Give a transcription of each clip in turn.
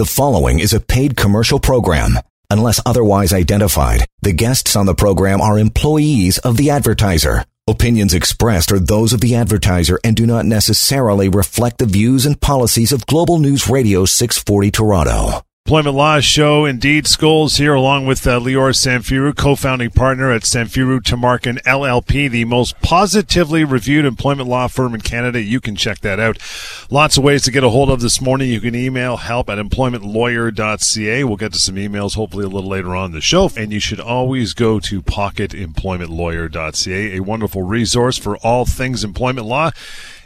The following is a paid commercial program. Unless otherwise identified, the guests on the program are employees of the advertiser. Opinions expressed are those of the advertiser and do not necessarily reflect the views and policies of Global News Radio 640 Toronto. Employment Law Show. Indeed, Scholes here, along with uh, Lior Samfiru, co-founding partner at Samfiru Tamarkin LLP, the most positively reviewed employment law firm in Canada. You can check that out. Lots of ways to get a hold of this morning. You can email help at employmentlawyer.ca. We'll get to some emails hopefully a little later on the show. And you should always go to pocketemploymentlawyer.ca, a wonderful resource for all things employment law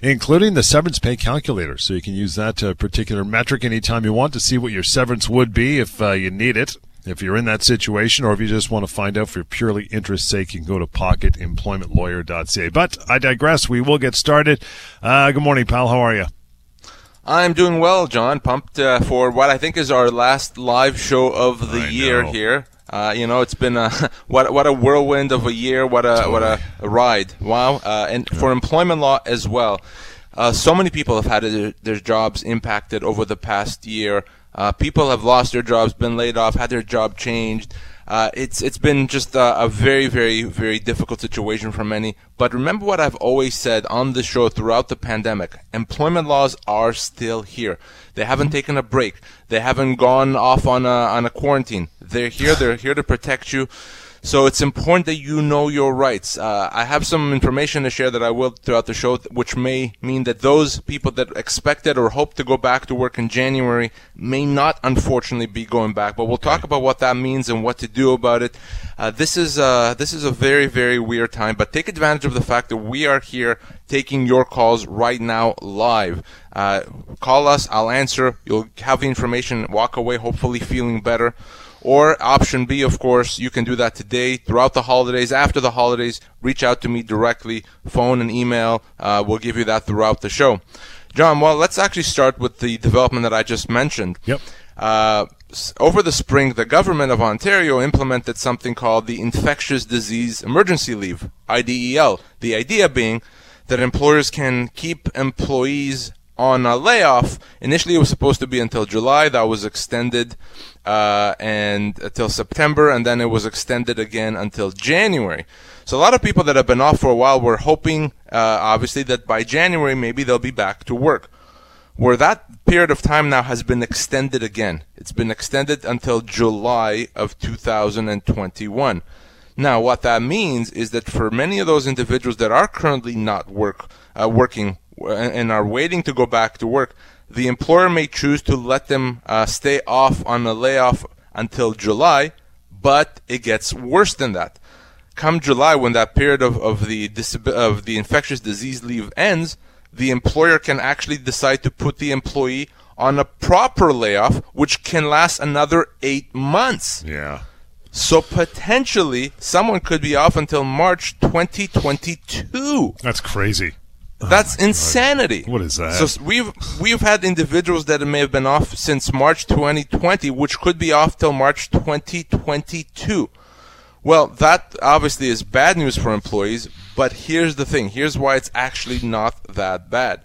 including the severance pay calculator. So you can use that uh, particular metric anytime you want to see what your severance would be if uh, you need it. If you're in that situation, or if you just want to find out for purely interest sake, you can go to pocketemploymentlawyer.ca. But I digress. We will get started. Uh, good morning, pal. How are you? I'm doing well, John. Pumped uh, for what I think is our last live show of the I year know. here. Uh, you know, it's been a what what a whirlwind of a year. What a what a, a ride! Wow! Uh, and for employment law as well, uh, so many people have had their, their jobs impacted over the past year. Uh, people have lost their jobs, been laid off, had their job changed. Uh, it's it's been just a, a very very very difficult situation for many. But remember what I've always said on the show throughout the pandemic: employment laws are still here. They haven't taken a break. They haven't gone off on a on a quarantine. They're here. They're here to protect you. So it's important that you know your rights. Uh, I have some information to share that I will throughout the show, which may mean that those people that expected or hope to go back to work in January may not, unfortunately, be going back. But we'll talk about what that means and what to do about it. Uh, this is uh, this is a very very weird time, but take advantage of the fact that we are here taking your calls right now live. Uh, call us, I'll answer. You'll have the information, walk away, hopefully feeling better. Or option B, of course, you can do that today, throughout the holidays, after the holidays. Reach out to me directly, phone and email. Uh, we'll give you that throughout the show. John, well, let's actually start with the development that I just mentioned. Yep. Uh, over the spring, the government of Ontario implemented something called the Infectious Disease Emergency Leave, IDEL. The idea being that employers can keep employees on a layoff. Initially, it was supposed to be until July. That was extended uh, and until September, and then it was extended again until January. So a lot of people that have been off for a while were hoping, uh, obviously, that by January maybe they'll be back to work. Where that period of time now has been extended again. It's been extended until July of 2021. Now, what that means is that for many of those individuals that are currently not work uh, working and are waiting to go back to work, the employer may choose to let them uh, stay off on a layoff until July, but it gets worse than that. Come July, when that period of, of the of the infectious disease leave ends, the employer can actually decide to put the employee on a proper layoff, which can last another eight months. Yeah. So potentially, someone could be off until March 2022. That's crazy. Oh That's insanity. What is that? So we've we've had individuals that may have been off since March 2020, which could be off till March 2022. Well, that obviously is bad news for employees, but here's the thing. Here's why it's actually not that bad.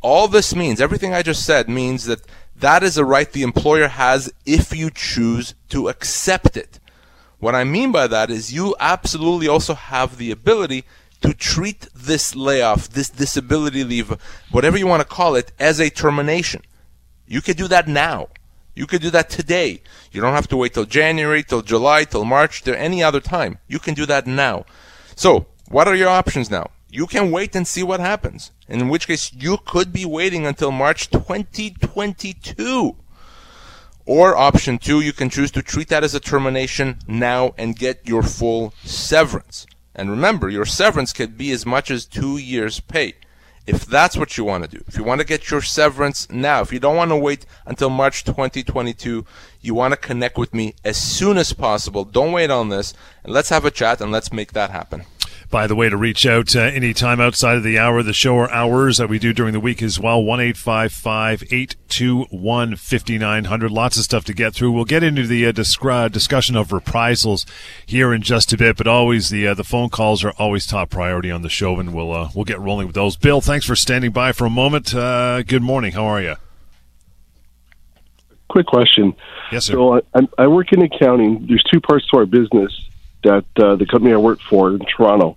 All this means, everything I just said means that that is a right the employer has if you choose to accept it. What I mean by that is you absolutely also have the ability to treat this layoff, this disability leave, whatever you want to call it, as a termination. You could do that now. You could do that today. You don't have to wait till January, till July, till March, till any other time. You can do that now. So, what are your options now? You can wait and see what happens. In which case, you could be waiting until March 2022. Or option two, you can choose to treat that as a termination now and get your full severance. And remember, your severance could be as much as two years' pay. If that's what you want to do, if you want to get your severance now, if you don't want to wait until March 2022, you want to connect with me as soon as possible. Don't wait on this, and let's have a chat and let's make that happen. By the way, to reach out uh, anytime outside of the hour of the show or hours that we do during the week as well, 1 821 5900. Lots of stuff to get through. We'll get into the uh, discra- discussion of reprisals here in just a bit, but always the uh, the phone calls are always top priority on the show, and we'll, uh, we'll get rolling with those. Bill, thanks for standing by for a moment. Uh, good morning. How are you? quick question. Yes, sir. So I, I work in accounting. There's two parts to our business that uh, the company I work for in Toronto,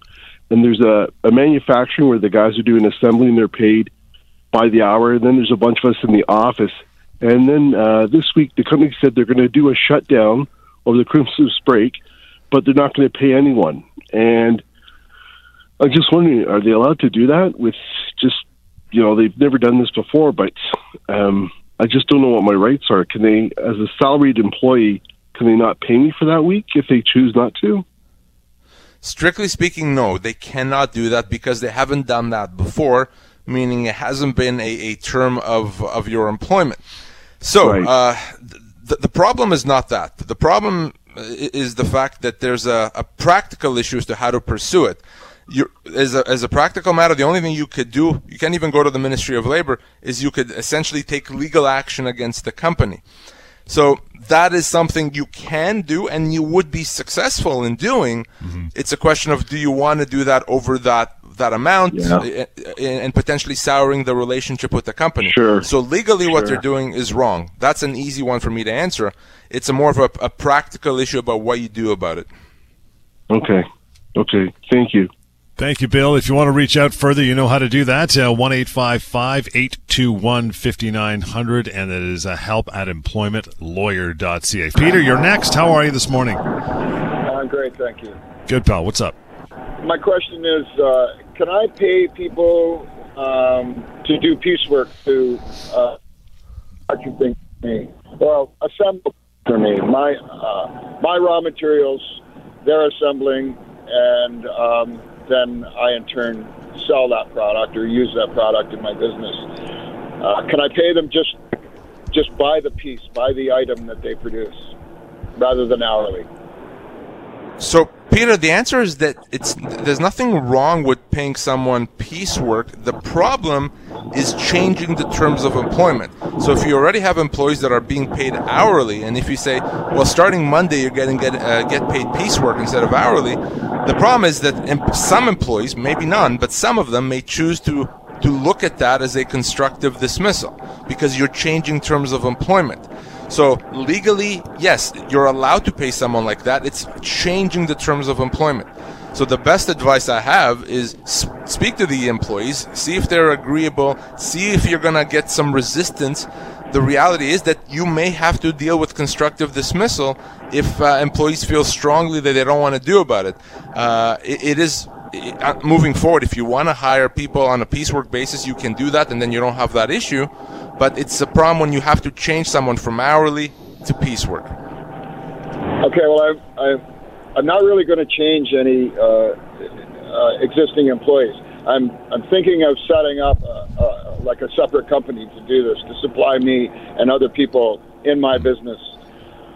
and there's a, a manufacturing where the guys are doing assembly and they're paid by the hour. And then there's a bunch of us in the office. And then uh, this week, the company said they're going to do a shutdown over the Christmas break, but they're not going to pay anyone. And I'm just wondering, are they allowed to do that with just, you know, they've never done this before, but um, I just don't know what my rights are. Can they, as a salaried employee, can they not pay me for that week if they choose not to? Strictly speaking, no, they cannot do that because they haven't done that before, meaning it hasn't been a, a term of, of your employment. So, Right. uh, the, the problem is not that. The problem is the fact that there's a, a practical issue as to how to pursue it. You, as, a, as a practical matter, the only thing you could do, you can't even go to the Ministry of Labor, is you could essentially take legal action against the company. So that is something you can do and you would be successful in doing. It's a question of do you want to do that over that that amount Yeah. uh, uh, and potentially souring the relationship with the company. Sure. So legally what they're doing is wrong. That's an easy one for me to answer. It's a more of a, a practical issue about what you do about it. Okay. Okay. Thank you. Thank you, Bill. If you want to reach out further, you know how to do that. Uh, One eight five five eight two one fifty nine hundred, and it is a help at employmentlawyer.ca. Peter, you're next. How are you this morning? I'm great, thank you. Good, pal. What's up? My question is, uh, can I pay people um, to do piecework to uh, you think me? Well, assemble for me. My uh, my raw materials, they're assembling, and um, then I in turn sell that product or use that product in my business. Uh, can I pay them just just by the piece, by the item that they produce, rather than hourly? So, Peter, the answer is that it's there's nothing wrong with paying someone piecework. The problem is changing the terms of employment. So, if you already have employees that are being paid hourly, and if you say, well, starting Monday you're getting get uh, get paid piecework instead of hourly, the problem is that em- some employees, maybe none, but some of them may choose to to look at that as a constructive dismissal because you're changing terms of employment. So legally, yes, you're allowed to pay someone like that. It's changing the terms of employment. So the best advice I have is speak to the employees, see if they're agreeable, see if you're going to get some resistance. The reality is that you may have to deal with constructive dismissal if uh, employees feel strongly that they don't want to do about it. Uh, it, it is uh, moving forward, if you want to hire people on a piecework basis, you can do that, and then you don't have that issue. But it's a problem when you have to change someone from hourly to piecework. Okay, well, I've, I've, I'm not really going to change any uh, uh, existing employees. I'm, I'm thinking of setting up a, a, like a separate company to do this, to supply me and other people in my business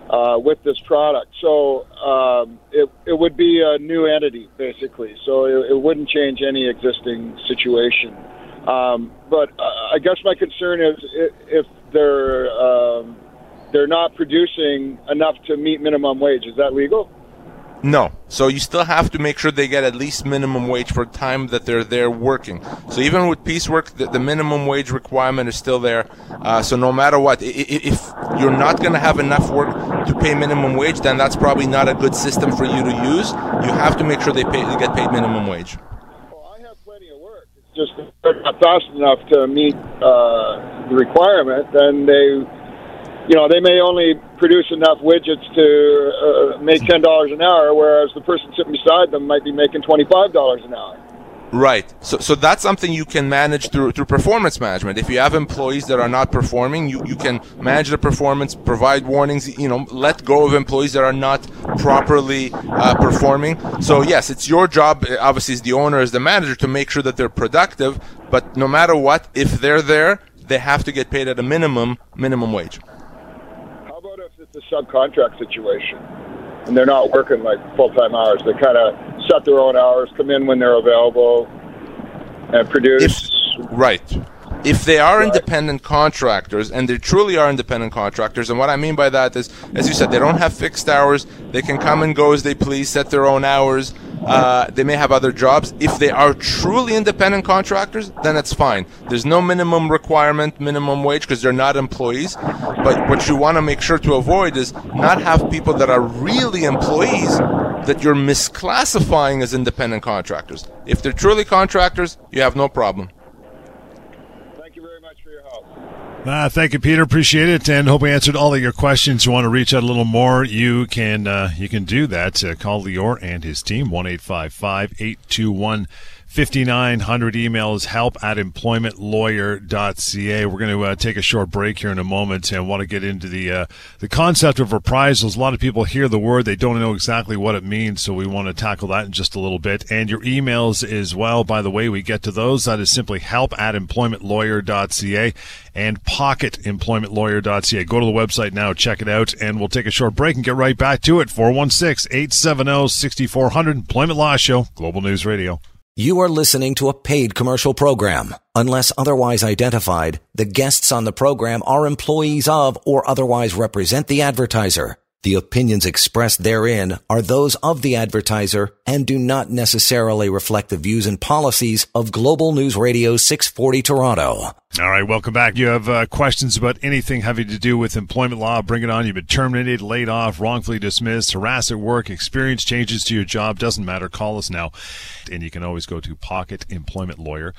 uh, with this product. So um, it, it would be a new entity, basically. So it, it wouldn't change any existing situation. Um, but uh, I guess my concern is if, they're um, they're not producing enough to meet minimum wage. Is that legal? No. So you still have to make sure they get at least minimum wage for time that they're there working. So even with piecework, the, the minimum wage requirement is still there. Uh, so no matter what, if you're not going to have enough work to pay minimum wage, then that's probably not a good system for you to use. You have to make sure they pay, they get paid minimum wage. Well, I have plenty of work. It's just not fast enough to meet uh, the requirement. Then they, you know, they may only produce enough widgets to uh, make ten dollars an hour, whereas the person sitting beside them might be making twenty five dollars an hour. Right. So, so that's something you can manage through through performance management. If you have employees that are not performing, you, you can manage the performance, provide warnings, you know, let go of employees that are not properly uh, performing. So yes, it's your job, uh, obviously, as the owner, as the manager, to make sure that they're productive. But no matter what, if they're there, they have to get paid at a minimum minimum wage. How about if it's a subcontract situation and they're not working like full time hours? They kind of set their own hours, come in when they're available, and produce. If, right. If they are independent contractors, and they truly are independent contractors, and what I mean by that is, as you said, they don't have fixed hours. They can come and go as they please, set their own hours. Uh, they may have other jobs. If they are truly independent contractors, then it's fine. There's no minimum requirement, minimum wage, because they're not employees. But what you want to make sure to avoid is not have people that are really employees that you're misclassifying as independent contractors. If they're truly contractors, you have no problem. Thank you very much for your help. Uh, thank you, Peter. Appreciate it, and hope we answered all of your questions. You want to reach out a little more? You can uh, you can do that. Uh, call Lior and his team one eight five five eight two one. 5900 emails help at employmentlawyer.ca. We're going to uh, take a short break here in a moment and want to get into the uh, the concept of reprisals. A lot of people hear the word, they don't know exactly what it means, so we want to tackle that in just a little bit. And your emails as well, by the way, we get to those. That is simply help at employmentlawyer.ca and pocketemploymentlawyer.ca. Go to the website now, check it out, and we'll take a short break and get right back to it. 416 870 6400 Employment Law Show, Global News Radio. You are listening to a paid commercial program. Unless otherwise identified, the guests on the program are employees of or otherwise represent the advertiser. The opinions expressed therein are those of the advertiser and do not necessarily reflect the views and policies of Global News Radio 640 Toronto. All right, welcome back. You have uh, questions about anything having to do with employment law, bring it on. You've been terminated, laid off, wrongfully dismissed, harassed at work, experience changes to your job, doesn't matter. Call us now. And you can always go to Pocket Employment Lawyer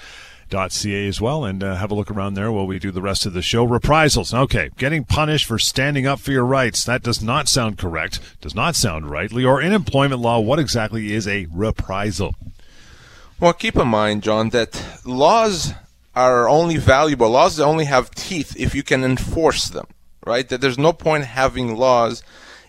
ca as well and uh, have a look around there while we do the rest of the show. Reprisals. Okay, getting punished for standing up for your rights. That does not sound correct. Does not sound right. Or in employment law, what exactly is a reprisal? Well, keep in mind, John, that laws are only valuable. Laws only have teeth if you can enforce them, right? That there's no point having laws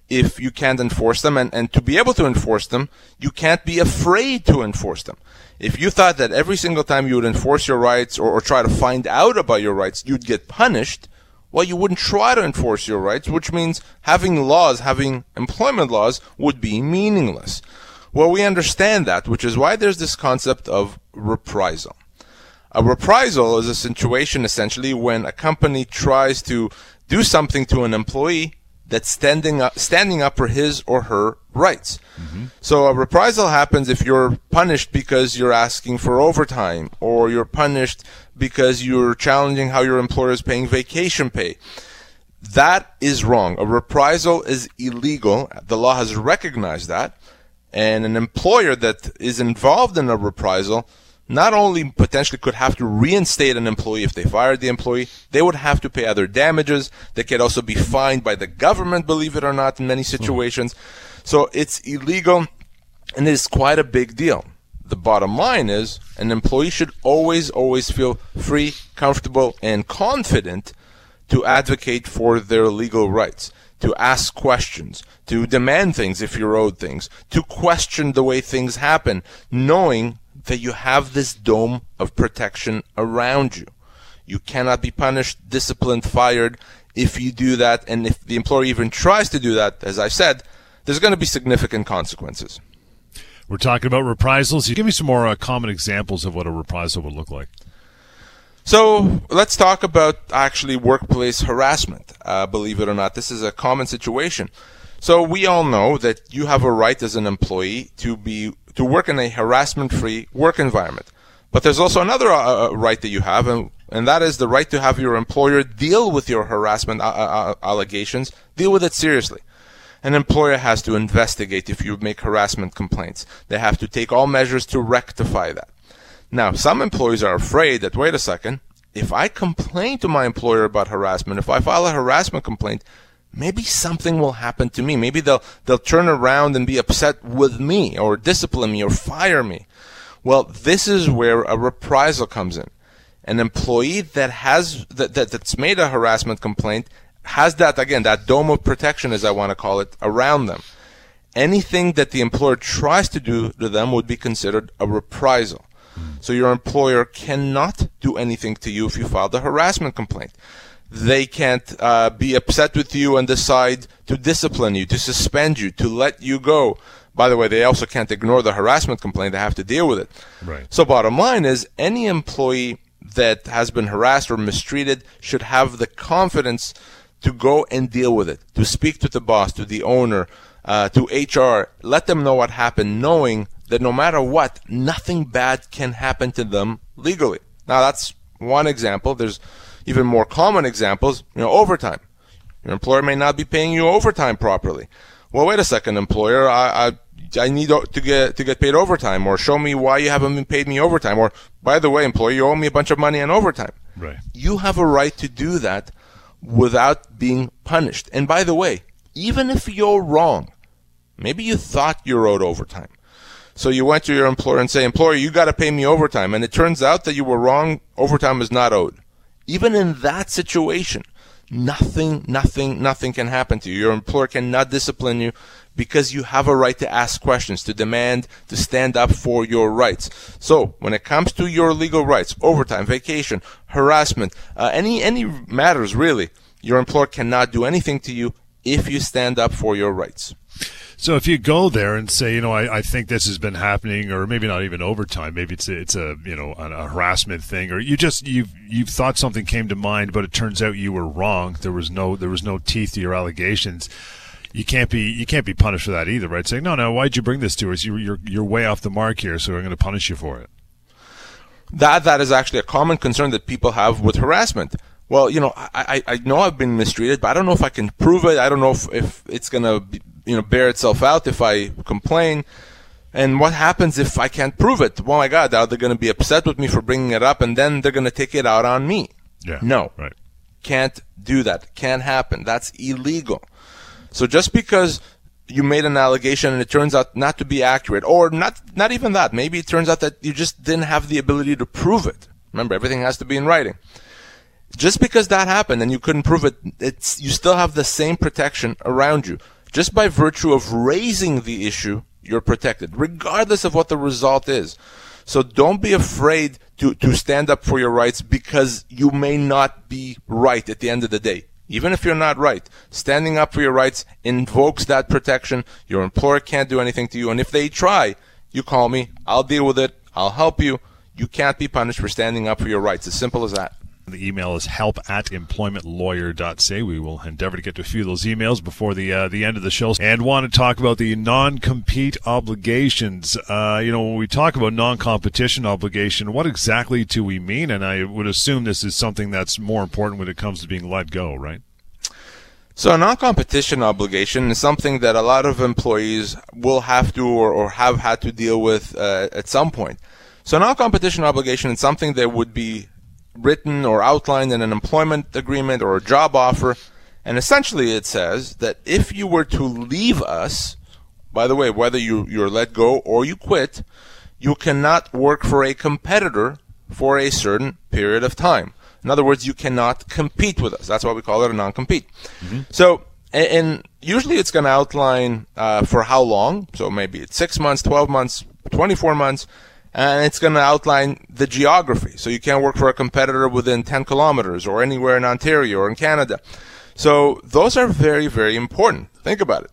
if you can't enforce them. And, and to be able to enforce them, you can't be afraid to enforce them. If you thought that every single time you would enforce your rights or, or try to find out about your rights, you'd get punished, well, you wouldn't try to enforce your rights, which means having laws, having employment laws would be meaningless. Well, we understand that, which is why there's this concept of reprisal. A reprisal is a situation essentially when a company tries to do something to an employee that's standing up, standing up for his or her rights. Mm-hmm. So a reprisal happens if you're punished because you're asking for overtime, or you're punished because you're challenging how your employer is paying vacation pay. That is wrong. A reprisal is illegal. The law has recognized that. And an employer that is involved in a reprisal not only potentially could have to reinstate an employee if they fired the employee, they would have to pay other damages. They could also be fined by the government, believe it or not, in many situations. So it's illegal and it's quite a big deal. The bottom line is an employee should always, always feel free, comfortable, and confident to advocate for their legal rights, to ask questions, to demand things if you're owed things, to question the way things happen, knowing that you have this dome of protection around you. You cannot be punished, disciplined, fired if you do that. And if the employer even tries to do that, as I said, there's going to be significant consequences. We're talking about reprisals. You give me some more uh, common examples of what a reprisal would look like. So let's talk about actually workplace harassment. Uh, believe it or not, this is a common situation. So we all know that you have a right as an employee to be to work in a harassment-free work environment. But there's also another uh, uh, right that you have, and, and that is the right to have your employer deal with your harassment uh, uh, allegations, deal with it seriously. An employer has to investigate if you make harassment complaints. They have to take all measures to rectify that. Now, some employees are afraid that, wait a second, if I complain to my employer about harassment, if I file a harassment complaint, maybe something will happen to me. Maybe they'll they'll turn around and be upset with me or discipline me or fire me. Well, this is where a reprisal comes in. An employee that has that, that that's made a harassment complaint has that again that dome of protection as I want to call it around them. Anything that the employer tries to do to them would be considered a reprisal. So your employer cannot do anything to you if you filed a harassment complaint they can't uh, be upset with you and decide to discipline you, to suspend you, to let you go. By the way, they also can't ignore the harassment complaint. They have to deal with it. Right. So bottom line is any employee that has been harassed or mistreated should have the confidence to go and deal with it, to speak to the boss, to the owner, uh, to HR, let them know what happened, knowing that no matter what, nothing bad can happen to them legally. Now that's one example. There's even more common examples, you know, overtime. Your employer may not be paying you overtime properly. Well, wait a second, employer. I, I I need to get to get paid overtime, or show me why you haven't been paid me overtime, or by the way, employer, you owe me a bunch of money on overtime. Right. You have a right to do that without being punished. And by the way, even if you're wrong, maybe you thought you owed overtime. So you went to your employer and say, employer, you got to pay me overtime. And it turns out that you were wrong. Overtime is not owed. Even in that situation, nothing, nothing, nothing can happen to you. Your employer cannot discipline you because you have a right to ask questions, to demand, to stand up for your rights. So when it comes to your legal rights, overtime, vacation, harassment, uh, any, any matters really, your employer cannot do anything to you if you stand up for your rights. So if you go there and say, you know, I, I think this has been happening, or maybe not even overtime, maybe it's a, it's a you know a harassment thing, or you just you've you've thought something came to mind, but it turns out you were wrong. There was no there was no teeth to your allegations. You can't be you can't be punished for that either, right? Saying no, no, why'd you bring this to us? You, you're you're way off the mark here, so I'm going to punish you for it. That that is actually a common concern that people have with harassment well, you know, I, I know I've been mistreated, but I don't know if I can prove it. I don't know if, if it's going to you know bear itself out if I complain. And what happens if I can't prove it? Oh my God, are they going to be upset with me for bringing it up, and then they're going to take it out on me? Yeah. No. Right. Can't do that. Can't happen. That's illegal. So just because you made an allegation and it turns out not to be accurate, or not, not even that, maybe it turns out that you just didn't have the ability to prove it. Remember, everything has to be in writing. Just because that happened and you couldn't prove it, it's, you still have the same protection around you just by virtue of raising the issue, you're protected, regardless of what the result is. So don't be afraid to, to stand up for your rights because you may not be right at the end of the day. Even if you're not right, standing up for your rights invokes that protection. Your employer can't do anything to you. And if they try, you call me. I'll deal with it. I'll help you. You can't be punished for standing up for your rights. As simple as that. The email is help at employmentlawyer.ca. We will endeavor to get to a few of those emails before the uh, the end of the show. And want to talk about the non-compete obligations. Uh, you know, when we talk about non-competition obligation, what exactly do we mean? And I would assume this is something that's more important when it comes to being let go, right? So a non-competition obligation is something that a lot of employees will have to or, or have had to deal with uh, at some point. So a non-competition obligation is something that would be written or outlined in an employment agreement or a job offer. And essentially, it says that if you were to leave us, by the way, whether you, you're let go or you quit, you cannot work for a competitor for a certain period of time. In other words, you cannot compete with us. That's why we call it a non-compete. Mm-hmm. So, and, usually it's going to outline uh, for how long. So maybe it's six months, 12 months, 24 months and it's going to outline the geography. So you can't work for a competitor within 10 kilometers or anywhere in Ontario or in Canada. So those are very, very important. Think about it.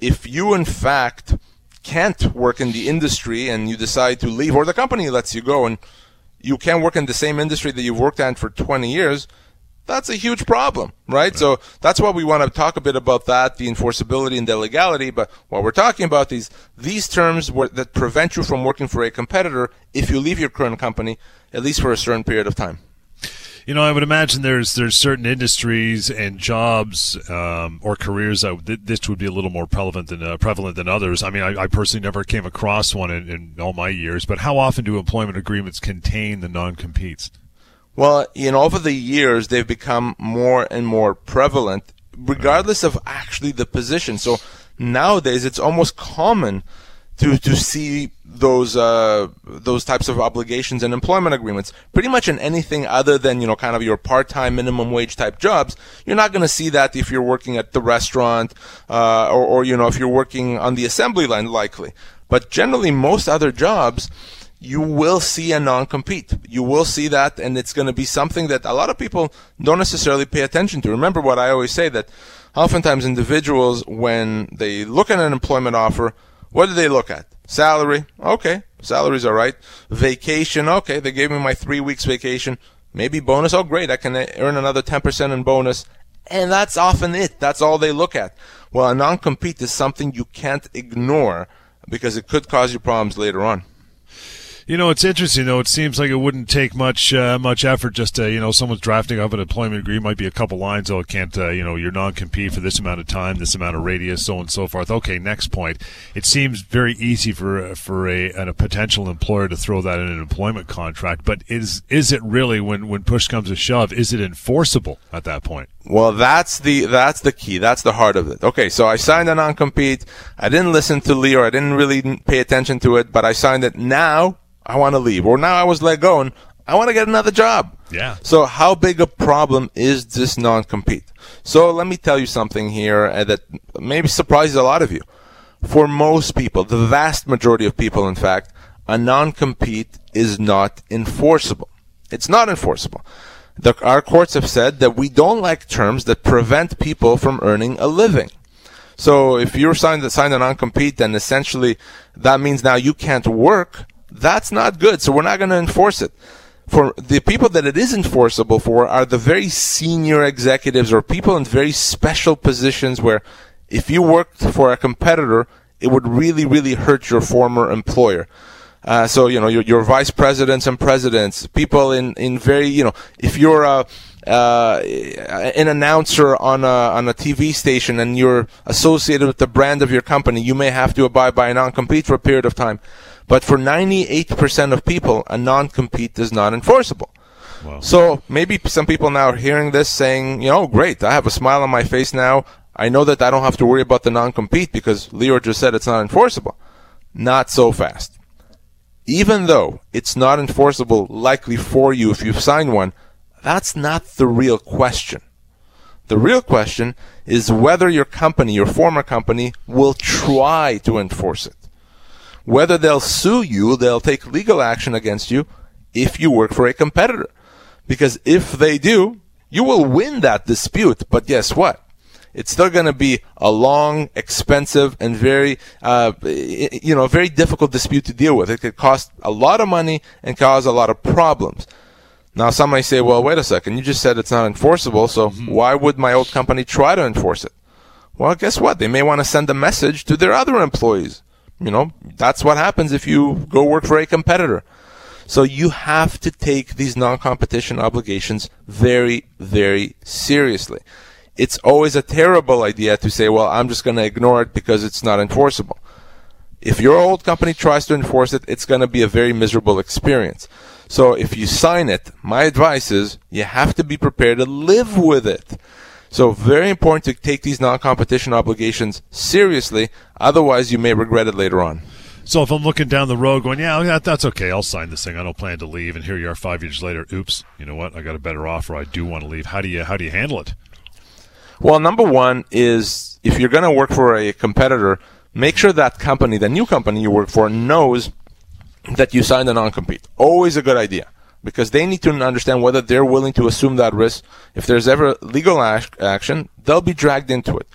If you, in fact, can't work in the industry and you decide to leave, or the company lets you go and you can't work in the same industry that you've worked in for 20 years, that's a huge problem, right? So that's why we want to talk a bit about that, the enforceability and the legality. But while we're talking about these, these terms were, that prevent you from working for a competitor if you leave your current company, at least for a certain period of time. You know, I would imagine there's there's certain industries and jobs um, or careers that th- this would be a little more prevalent than uh, prevalent than others. I mean, I, I, personally never came across one in, in all my years. But how often do employment agreements contain the non-competes? Well, you know, over the years, they've become more and more prevalent, regardless of actually the position. So nowadays, it's almost common to to see those uh, those types of obligations and employment agreements. Pretty much in anything other than you know kind of your part time minimum wage type jobs, you're not going to see that if you're working at the restaurant uh, or, or you know if you're working on the assembly line, likely. But generally, most other jobs you will see a non-compete. You will see that, and it's going to be something that a lot of people don't necessarily pay attention to. Remember what I always say that oftentimes individuals, when they look at an employment offer, what do they look at? Salary, okay, salary's all right. Vacation, okay, they gave me my three weeks vacation. Maybe bonus, oh great, I can earn another 10% in bonus. And that's often it. That's all they look at. Well, a non-compete is something you can't ignore because it could cause you problems later on. You know, it's interesting though. It seems like it wouldn't take much uh, much effort just to you know someone's drafting up an employment agreement. Might be a couple lines. Oh, it can't. Uh, you know, you're non-compete for this amount of time, this amount of radius, so on and so forth. Okay, next point. It seems very easy for for a, a potential employer to throw that in an employment contract. But is is it really when when push comes to shove? Is it enforceable at that point? Well, that's the that's the key. That's the heart of it. Okay, so I signed a non-compete. I didn't listen to Lee, or I didn't really pay attention to it, but I signed it. Now I want to leave. Or now I was let go and I want to get another job. Yeah. So how big a problem is this non-compete? So let me tell you something here uh, that maybe surprises a lot of you. For most people, the vast majority of people, in fact, a non-compete is not enforceable. It's not enforceable. The, our courts have said that we don't like terms that prevent people from earning a living. So if you're signed, signed a non-compete, then essentially that means now you can't work that's not good. So we're not going to enforce it. For the people that it is enforceable for are the very senior executives or people in very special positions where if you worked for a competitor, it would really, really hurt your former employer. Uh, so you know your, your vice presidents and presidents, people in, in very you know if you're a uh, an announcer on a on a TV station and you're associated with the brand of your company, you may have to abide by a non-compete for a period of time. But for 98% of people, a non-compete is not enforceable. Wow. So maybe some people now are hearing this saying, you know, great, I have a smile on my face now. I know that I don't have to worry about the non-compete because Lior just said it's not enforceable. Not so fast. Even though it's not enforceable likely for you if you've signed one, that's not the real question. The real question is whether your company, your former company, will try to enforce it. Whether they'll sue you, they'll take legal action against you if you work for a competitor. Because if they do, you will win that dispute. But guess what? It's still going to be a long, expensive, and very, uh, you know, very difficult dispute to deal with. It could cost a lot of money and cause a lot of problems. Now, some might say, well, wait a second. You just said it's not enforceable. So mm-hmm. why would my old company try to enforce it? Well, guess what? They may want to send a message to their other employees you know, that's what happens if you go work for a competitor. So you have to take these non-competition obligations very, very seriously. It's always a terrible idea to say, well, I'm just going to ignore it because it's not enforceable. If your old company tries to enforce it, it's going to be a very miserable experience. So if you sign it, my advice is you have to be prepared to live with it. So very important to take these non-competition obligations seriously. Otherwise, you may regret it later on. So if I'm looking down the road, going, yeah, that's okay, I'll sign this thing. I don't plan to leave, and here you are five years later. Oops, you know what? I got a better offer. I do want to leave. How do you how do you handle it? Well, number one is if you're going to work for a competitor, make sure that company, the new company you work for, knows that you signed a non-compete. Always a good idea because they need to understand whether they're willing to assume that risk. If there's ever legal action, they'll be dragged into it.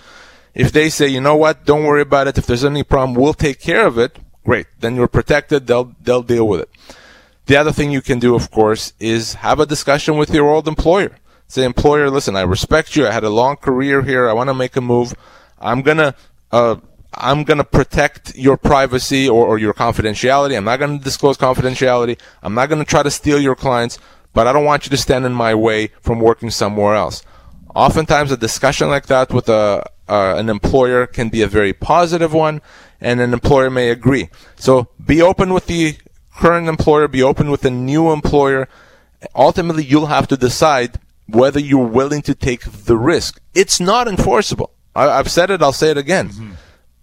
If they say, you know what, don't worry about it. If there's any problem, we'll take care of it. Great. Then you're protected. They'll, they'll deal with it. The other thing you can do, of course, is have a discussion with your old employer. Say, employer, listen, I respect you. I had a long career here. I want to make a move. I'm gonna, uh, I'm to protect your privacy or, or your confidentiality. I'm not to disclose confidentiality. I'm not to try to steal your clients, but I don't want you to stand in my way from working somewhere else. Oftentimes, a discussion like that with a, uh, an employer can be a very positive one, and an employer may agree. So be open with the current employer, be open with the new employer. Ultimately, you'll have to decide whether you're willing to take the risk. It's not enforceable. I, have said it, I'll say it again. Mm-hmm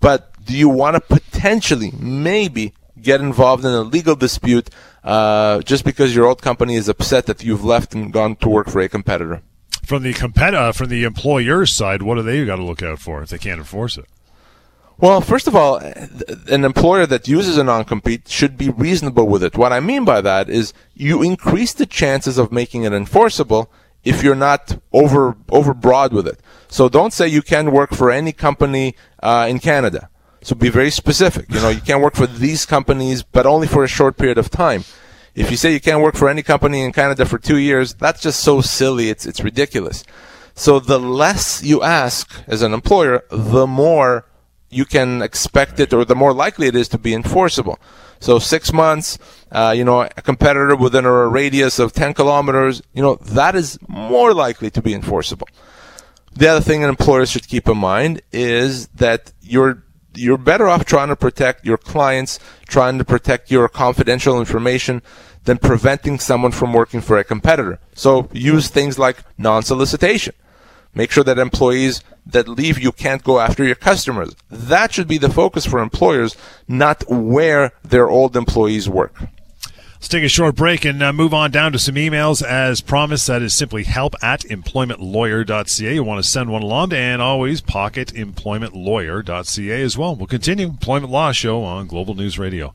but do you want to potentially, maybe, get involved in a legal dispute uh, just because your old company is upset that you've left and gone to work for a competitor? From the compet- uh, from the employer's side, what do they got to look out for if they can't enforce it? Well, first of all, an employer that uses a non-compete should be reasonable with it. What I mean by that is you increase the chances of making it enforceable if you're not over over broad with it. So don't say you can work for any company uh, in Canada. So be very specific. You know, you can't work for these companies, but only for a short period of time. If you say you can't work for any company in Canada for two years, that's just so silly. It's it's ridiculous. So the less you ask as an employer, the more you can expect it, or the more likely it is to be enforceable. So six months, uh, you know, a competitor within a radius of 10 kilometers, you know, that is more likely to be enforceable. The other thing an employer should keep in mind is that you're you're better off trying to protect your clients, trying to protect your confidential information than preventing someone from working for a competitor. So use things like non-solicitation. Make sure that employees that leave you can't go after your customers. That should be the focus for employers, not where their old employees work. Let's take a short break and uh, move on down to some emails. As promised, that is simply help at employmentlawyer.ca. You want to send one along, and always pocket employmentlawyer.ca as well. We'll continue Employment Law Show on Global News Radio.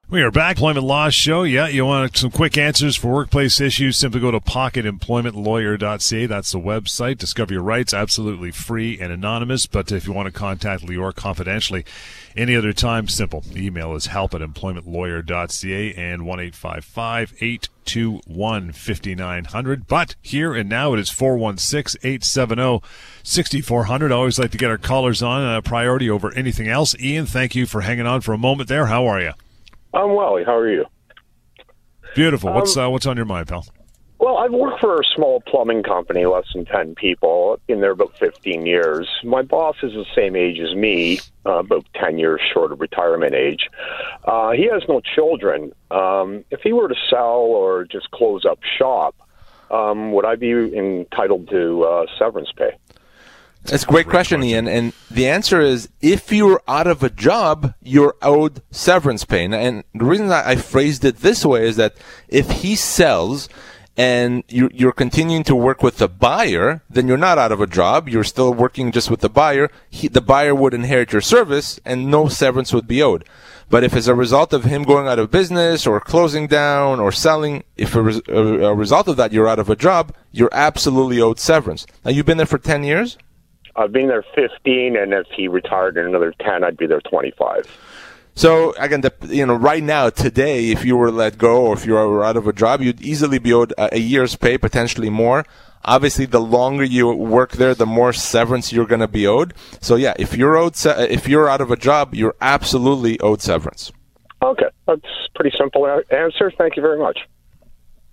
We are back. Employment Law Show. Yeah, you want some quick answers for workplace issues? Simply go to pocketemploymentlawyer.ca. That's the website. Discover your rights, absolutely free and anonymous. But if you want to contact Lior confidentially any other time, simple. The email is help at employmentlawyer.ca and 1 821 5900. But here and now it is 416 870 6400. Always like to get our callers on a priority over anything else. Ian, thank you for hanging on for a moment there. How are you? I'm Wally. How are you? Beautiful. What's um, uh, what's on your mind, pal? Well, I've worked for a small plumbing company, less than 10 people. I've there about 15 years. My boss is the same age as me, uh, about 10 years short of retirement age. Uh, he has no children. Um, if he were to sell or just close up shop, um, would I be entitled to uh, severance pay? That's a great, great question, question, Ian. And the answer is if you're out of a job, you're owed severance pay. And the reason I phrased it this way is that if he sells and you're continuing to work with the buyer, then you're not out of a job. You're still working just with the buyer. He, the buyer would inherit your service and no severance would be owed. But if as a result of him going out of business or closing down or selling, if a, res- a result of that you're out of a job, you're absolutely owed severance. Now you've been there for 10 years? I've been there 15, and if he retired in another 10, I'd be there 25. So again, the, you know, right now, today, if you were let go or if you were out of a job, you'd easily be owed a, a year's pay, potentially more. Obviously, the longer you work there, the more severance you're going to be owed. So yeah, if you're owed, se- if you're out of a job, you're absolutely owed severance. Okay, that's pretty simple answer. Thank you very much.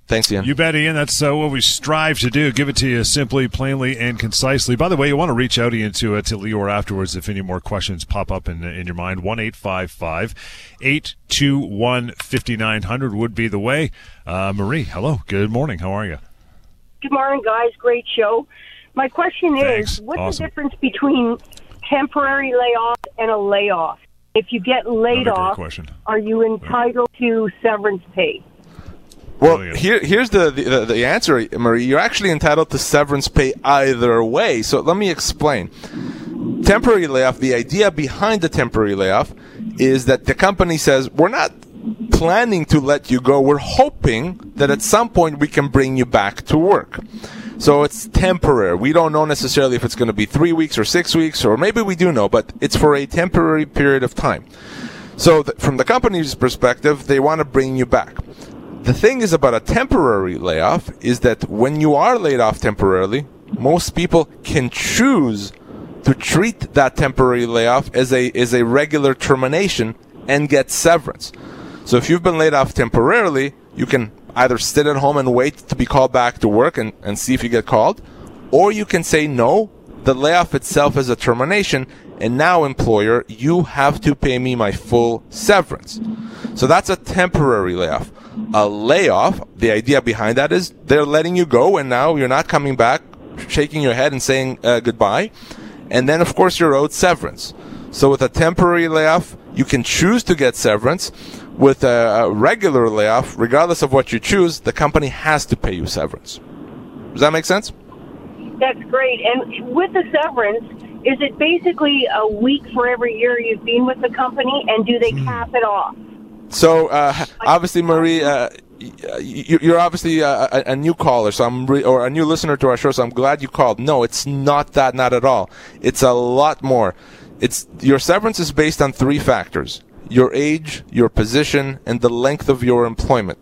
Thanks, Ian. You bet, Ian. That's uh, what we strive to do. Give it to you simply, plainly, and concisely. By the way, you want to reach out, Ian, to, uh, to Lior afterwards if any more questions pop up in, in your mind. 1 821 5900 would be the way. Uh, Marie, hello. Good morning. How are you? Good morning, guys. Great show. My question Thanks. is what's awesome. the difference between temporary layoff and a layoff? If you get laid off, question. are you entitled to severance pay? Well, oh, here, here's the, the, the answer, Marie. You're actually entitled to severance pay either way. So let me explain. Temporary layoff. The idea behind the temporary layoff is that the company says we're not planning to let you go. We're hoping that at some point we can bring you back to work. So it's temporary. We don't know necessarily if it's going to be three weeks or six weeks, or maybe we do know, but it's for a temporary period of time. So th- from the company's perspective, they want to bring you back. The thing is about a temporary layoff is that when you are laid off temporarily, most people can choose to treat that temporary layoff as a as a regular termination and get severance. So if you've been laid off temporarily, you can either sit at home and wait to be called back to work and, and see if you get called, or you can say no, the layoff itself is a termination, and now employer, you have to pay me my full severance. So that's a temporary layoff a layoff, the idea behind that is they're letting you go and now you're not coming back, shaking your head and saying uh, goodbye. And then, of course, you're owed severance. So with a temporary layoff, you can choose to get severance. With a, a regular layoff, regardless of what you choose, the company has to pay you severance. Does that make sense? That's great. And with the severance, is it basically a week for every year you've been with the company, and do they hmm. cap it off? So uh, obviously, Marie, uh, you're obviously a, a, new caller, so I'm re- or a new listener to our show, so I'm glad you called. No, it's not that, not at all. It's a lot more. It's your severance is based on three factors: your age, your position, and the length of your employment.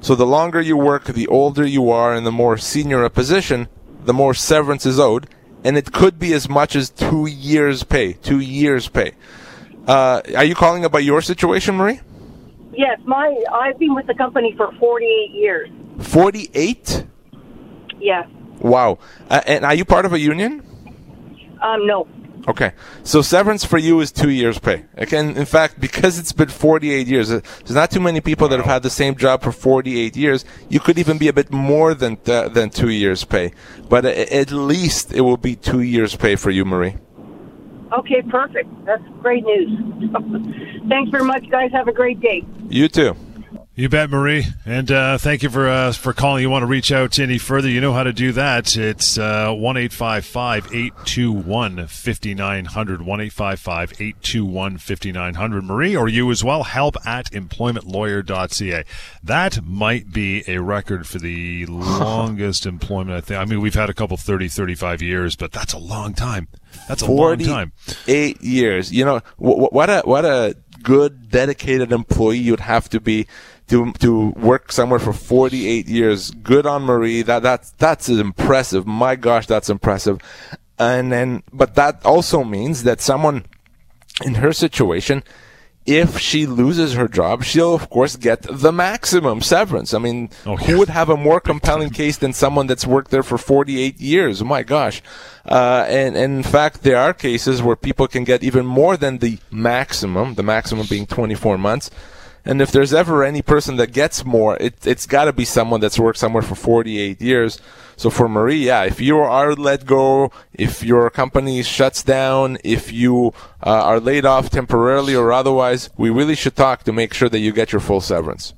So the longer you work, the older you are, and the more senior a position, the more severance is owed, and it could be as much as two years' pay. Two years' pay. Uh, are you calling about your situation, Marie? Yes, my I've been with the company for 48 years. 48? Yes. Wow. Uh, and are you part of a union? Um, no. Okay. So severance for you is two years' pay. Again, in fact, because it's been 48 years, uh, there's not too many people that have had the same job for 48 years. You could even be a bit more than th- than two years' pay, but at least it will be two years' pay for you, Marie. Okay, perfect. That's great news. Thanks very much, guys. Have a great day. You too. You bet, Marie, and uh, thank you for uh, for calling. You want to reach out any further? You know how to do that. It's uh, one eight five five eight two one fifty nine hundred one eight five five eight two one fifty nine hundred. Marie, or you as well. Help at employmentlawyer.ca. That might be a record for the longest employment. I think. I mean, we've had a couple 30, 35 years, but that's a long time. That's a long time. Eight years. You know what a what a good dedicated employee you'd have to be to to work somewhere for 48 years. Good on Marie. That that's that's impressive. My gosh, that's impressive. And then, but that also means that someone in her situation, if she loses her job, she'll of course get the maximum severance. I mean, oh, who would have a more compelling case than someone that's worked there for 48 years? My gosh. Uh, and, and in fact, there are cases where people can get even more than the maximum, the maximum being 24 months. And if there's ever any person that gets more, it, it's got to be someone that's worked somewhere for 48 years. So for Marie, yeah, if you are let go, if your company shuts down, if you uh, are laid off temporarily or otherwise, we really should talk to make sure that you get your full severance.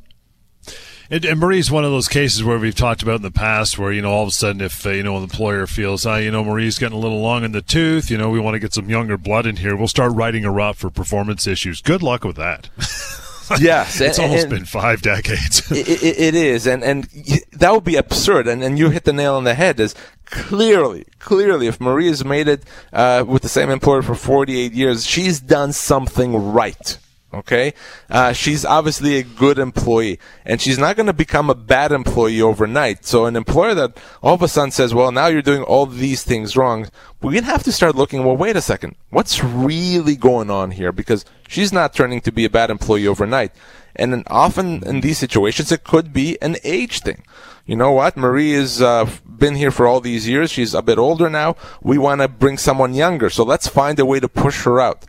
And, and Marie's one of those cases where we've talked about in the past where, you know, all of a sudden if, uh, you know, an employer feels, ah, you know, Marie's getting a little long in the tooth, you know, we want to get some younger blood in here, we'll start writing her up for performance issues. Good luck with that. yes, it's and, almost and been five decades. it, it, it is, and and that would be absurd. And and you hit the nail on the head. Is clearly, clearly, if Marie has made it uh, with the same employer for 48 years, she's done something right. Okay, uh, she's obviously a good employee, and she's not going to become a bad employee overnight. So, an employer that all of a sudden says, "Well, now you're doing all these things wrong," we're going to have to start looking. Well, wait a second, what's really going on here? Because she's not turning to be a bad employee overnight, and then often in these situations, it could be an age thing. You know what? Marie has uh, been here for all these years. She's a bit older now. We want to bring someone younger, so let's find a way to push her out.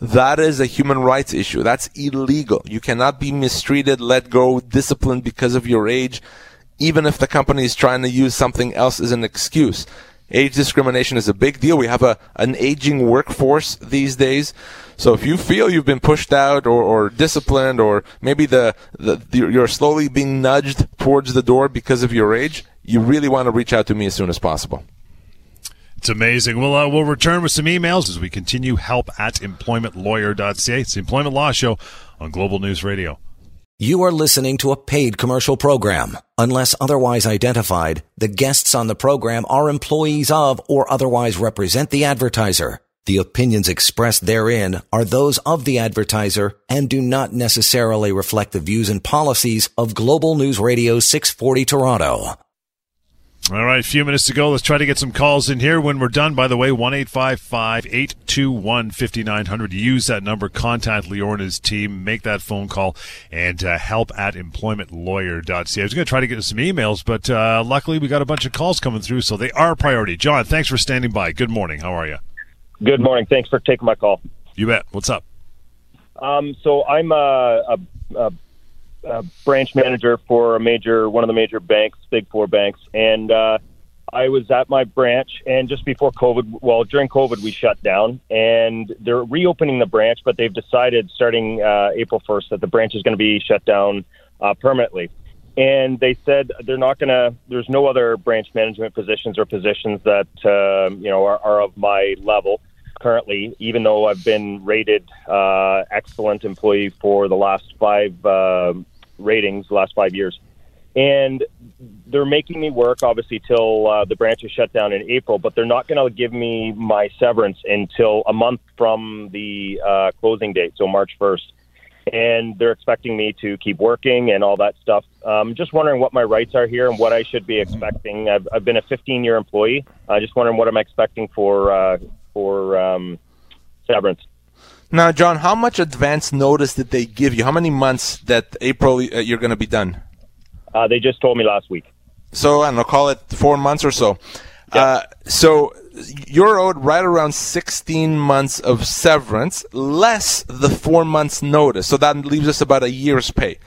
That is a human rights issue. That's illegal. You cannot be mistreated, let go, disciplined because of your age, even if the company is trying to use something else as an excuse. Age discrimination is a big deal. We have a, an aging workforce these days. So if you feel you've been pushed out or, or disciplined or maybe the, the, you're slowly being nudged towards the door because of your age, you really want to reach out to me as soon as possible. It's amazing. We'll, uh, we'll return with some emails as we continue help at employmentlawyer.ca. It's the Employment Law Show on Global News Radio. You are listening to a paid commercial program. Unless otherwise identified, the guests on the program are employees of or otherwise represent the advertiser. The opinions expressed therein are those of the advertiser and do not necessarily reflect the views and policies of Global News Radio 640 Toronto. All right, a few minutes to go. Let's try to get some calls in here. When we're done, by the way, 1 821 5900. Use that number, contact Lior and his team, make that phone call, and uh, help at employmentlawyer.ca. I was going to try to get some emails, but uh, luckily we got a bunch of calls coming through, so they are priority. John, thanks for standing by. Good morning. How are you? Good morning. Thanks for taking my call. You bet. What's up? Um, so I'm a, a, a uh, branch manager for a major, one of the major banks, big four banks, and uh, I was at my branch. And just before COVID, well, during COVID, we shut down, and they're reopening the branch, but they've decided starting uh, April 1st that the branch is going to be shut down uh, permanently. And they said they're not going to. There's no other branch management positions or positions that uh, you know are, are of my level currently, even though I've been rated uh, excellent employee for the last five uh, ratings the last five years. and they're making me work obviously till uh, the branch is shut down in April, but they're not going to give me my severance until a month from the uh, closing date, so March 1st. And they're expecting me to keep working and all that stuff. Um, just wondering what my rights are here and what I should be expecting. I've, I've been a 15 year employee. I uh, just wondering what I'm expecting for uh, for um, severance. Now, John, how much advance notice did they give you? How many months that April uh, you're going to be done? Uh, they just told me last week. So I don't know, call it four months or so. Uh, so you're owed right around 16 months of severance, less the four months notice. So that leaves us about a year's pay.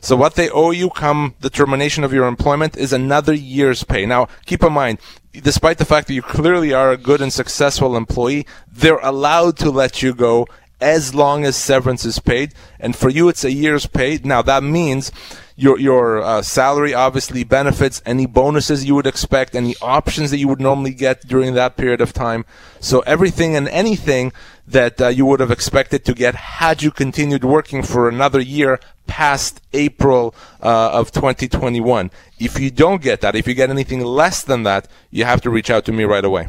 So what they owe you come the termination of your employment is another year's pay. Now, keep in mind, despite the fact that you clearly are a good and successful employee, they're allowed to let you go as long as severance is paid. And for you, it's a year's pay. Now that means your your uh, salary, obviously benefits, any bonuses you would expect, any options that you would normally get during that period of time. So everything and anything that uh, you would have expected to get had you continued working for another year past April uh, of 2021. If you don't get that, if you get anything less than that, you have to reach out to me right away.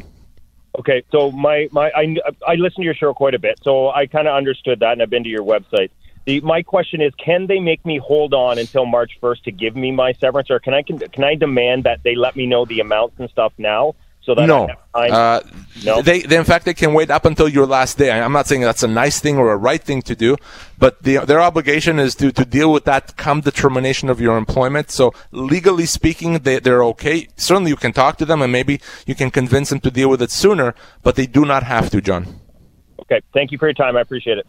Okay, so my, my I, I listen to your show quite a bit, so I kind of understood that, and I've been to your website. The, my question is, can they make me hold on until March 1st to give me my severance, or can I can, can I demand that they let me know the amounts and stuff now? So that no, uh, no. They, they, in fact, they can wait up until your last day. I'm not saying that's a nice thing or a right thing to do, but the, their obligation is to, to deal with that come the termination of your employment. So legally speaking, they, they're okay. Certainly, you can talk to them and maybe you can convince them to deal with it sooner, but they do not have to, John. Okay, thank you for your time. I appreciate it.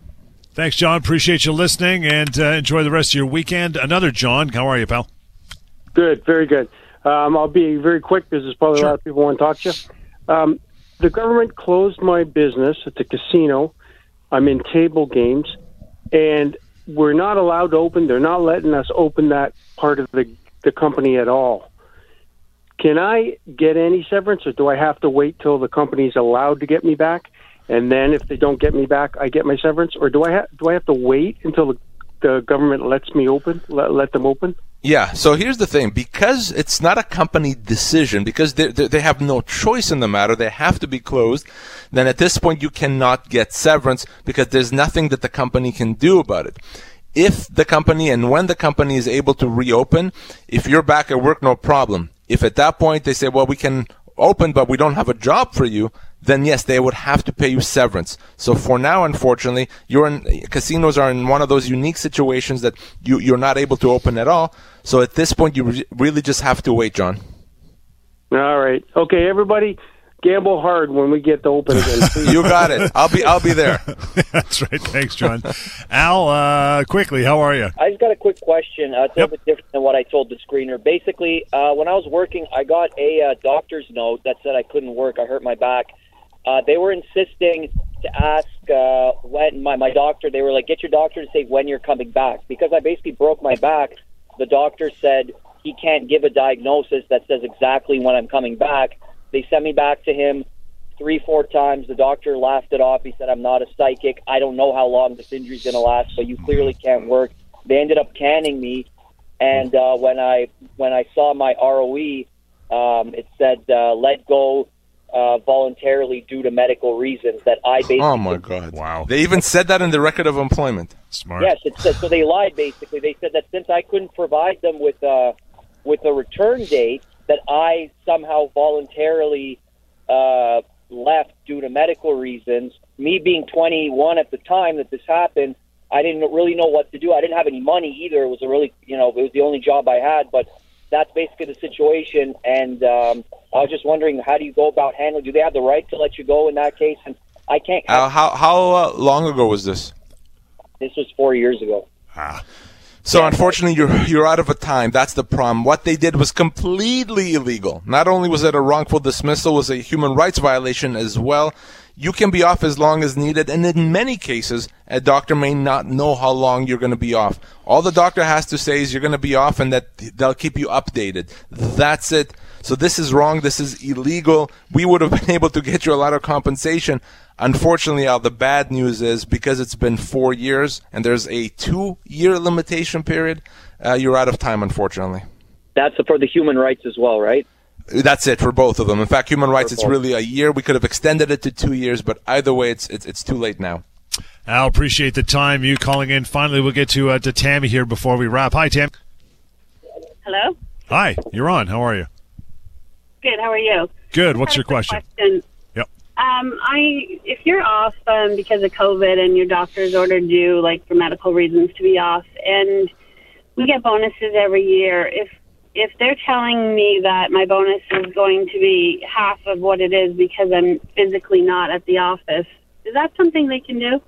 Thanks, John. Appreciate you listening and uh, enjoy the rest of your weekend. Another John, how are you, pal? Good, very good. Um, I'll be very quick because there's probably sure. a lot of people want to talk to you. Um, the government closed my business at the casino. I'm in table games, and we're not allowed to open. They're not letting us open that part of the, the company at all. Can I get any severance, or do I have to wait till the company's allowed to get me back? and then if they don't get me back, I get my severance, or do I ha- do I have to wait until the, the government lets me open, let, let them open? Yeah. So here's the thing: because it's not a company decision, because they, they have no choice in the matter, they have to be closed. Then at this point, you cannot get severance because there's nothing that the company can do about it. If the company and when the company is able to reopen, if you're back at work, no problem. If at that point they say, well, we can open, but we don't have a job for you, then yes, they would have to pay you severance. So for now, unfortunately, you're in, casinos are in one of those unique situations that you, you're not able to open at all. So at this point, you re- really just have to wait, John. All right. Okay, everybody gamble hard when we get to open again. you got it. I'll be I'll be there. That's right. Thanks, John. Al, uh, quickly, how are you? I just got a quick question. Uh, it's yep. a little bit different than what I told the screener. Basically, uh, when I was working, I got a uh, doctor's note that said I couldn't work. I hurt my back. Uh, they were insisting to ask uh, when my my doctor. They were like, "Get your doctor to say when you're coming back," because I basically broke my back. The doctor said he can't give a diagnosis that says exactly when I'm coming back they sent me back to him three, four times. The doctor laughed it off. He said, I'm not a psychic. I don't know how long this injury's going to last, but you clearly can't work. They ended up canning me. And uh, when I when I saw my ROE, um, it said uh, let go uh, voluntarily due to medical reasons. That I basically. Oh my God! Wow. They even said that in the record of employment. Smart. Yes, it said so. They lied basically. They said that since I couldn't provide them with a with a return date, that I somehow voluntarily uh, left due to medical reasons. Me being 21 at the time that this happened, I didn't really know what to do. I didn't have any money either. It was a really, you know, it was the only job I had. But that's basically the situation. And um, I was just wondering, how do you go about handling? Do they have the right to let you go in that case? And I can't. Uh, how how uh, long ago was this? This was four years ago. Ah. So unfortunately, you're you're out of a time. That's the problem. What they did was completely illegal. Not only was it a wrongful dismissal, it was a human rights violation as well. You can be off as long as needed, and in many cases, a doctor may not know how long you're going to be off. All the doctor has to say is you're going to be off, and that they'll keep you updated. That's it. So this is wrong. This is illegal. We would have been able to get you a lot of compensation. Unfortunately, Al, the bad news is because it's been four years and there's a two year limitation period, uh, you're out of time, unfortunately. That's for the human rights as well, right? That's it for both of them. In fact, human rights, it's really a year. We could have extended it to two years, but either way, it's it's, it's too late now. Al, appreciate the time you calling in. Finally, we'll get to uh, to Tammy here before we wrap. Hi, Tam. Hello. Hi, you're on. How are you? Good. How are you? Good. What's your question? question? Yep. Um, I if you're off um, because of COVID and your doctor's ordered you like for medical reasons to be off, and we get bonuses every year. If if they're telling me that my bonus is going to be half of what it is because I'm physically not at the office, is that something they can do?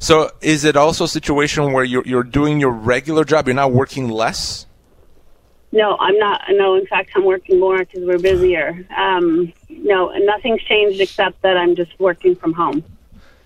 So, is it also a situation where you're you're doing your regular job? You're not working less. No, I'm not. No, in fact, I'm working more because we're busier. Um, no, nothing's changed except that I'm just working from home.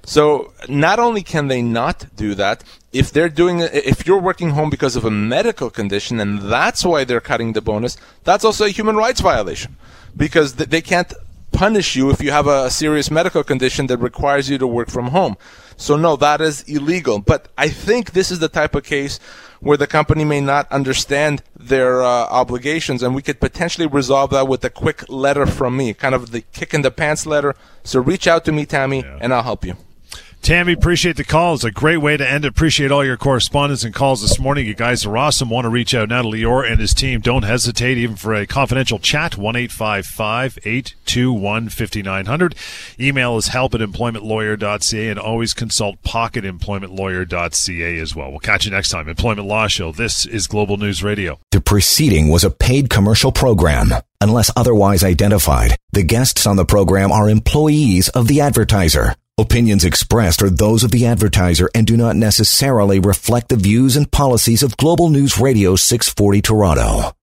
So not only can they not do that, if they're doing if you're working home because of a medical condition and that's why they're cutting the bonus, that's also a human rights violation because they can't punish you if you have a serious medical condition that requires you to work from home. So no, that is illegal. But I think this is the type of case where the company may not understand their uh, obligations, and we could potentially resolve that with a quick letter from me, kind of the kick in the pants letter. So reach out to me, Tammy, yeah. and I'll help you. Tammy, appreciate the call. It's a great way to end. Appreciate all your correspondence and calls this morning. You guys are awesome. Want to reach out now to Lior and his team. Don't hesitate, even for a confidential chat. 1 821 5900. Email is help at employmentlawyer.ca and always consult pocketemploymentlawyer.ca as well. We'll catch you next time. Employment Law Show. This is Global News Radio. The preceding was a paid commercial program. Unless otherwise identified, the guests on the program are employees of the advertiser. Opinions expressed are those of the advertiser and do not necessarily reflect the views and policies of Global News Radio 640 Toronto.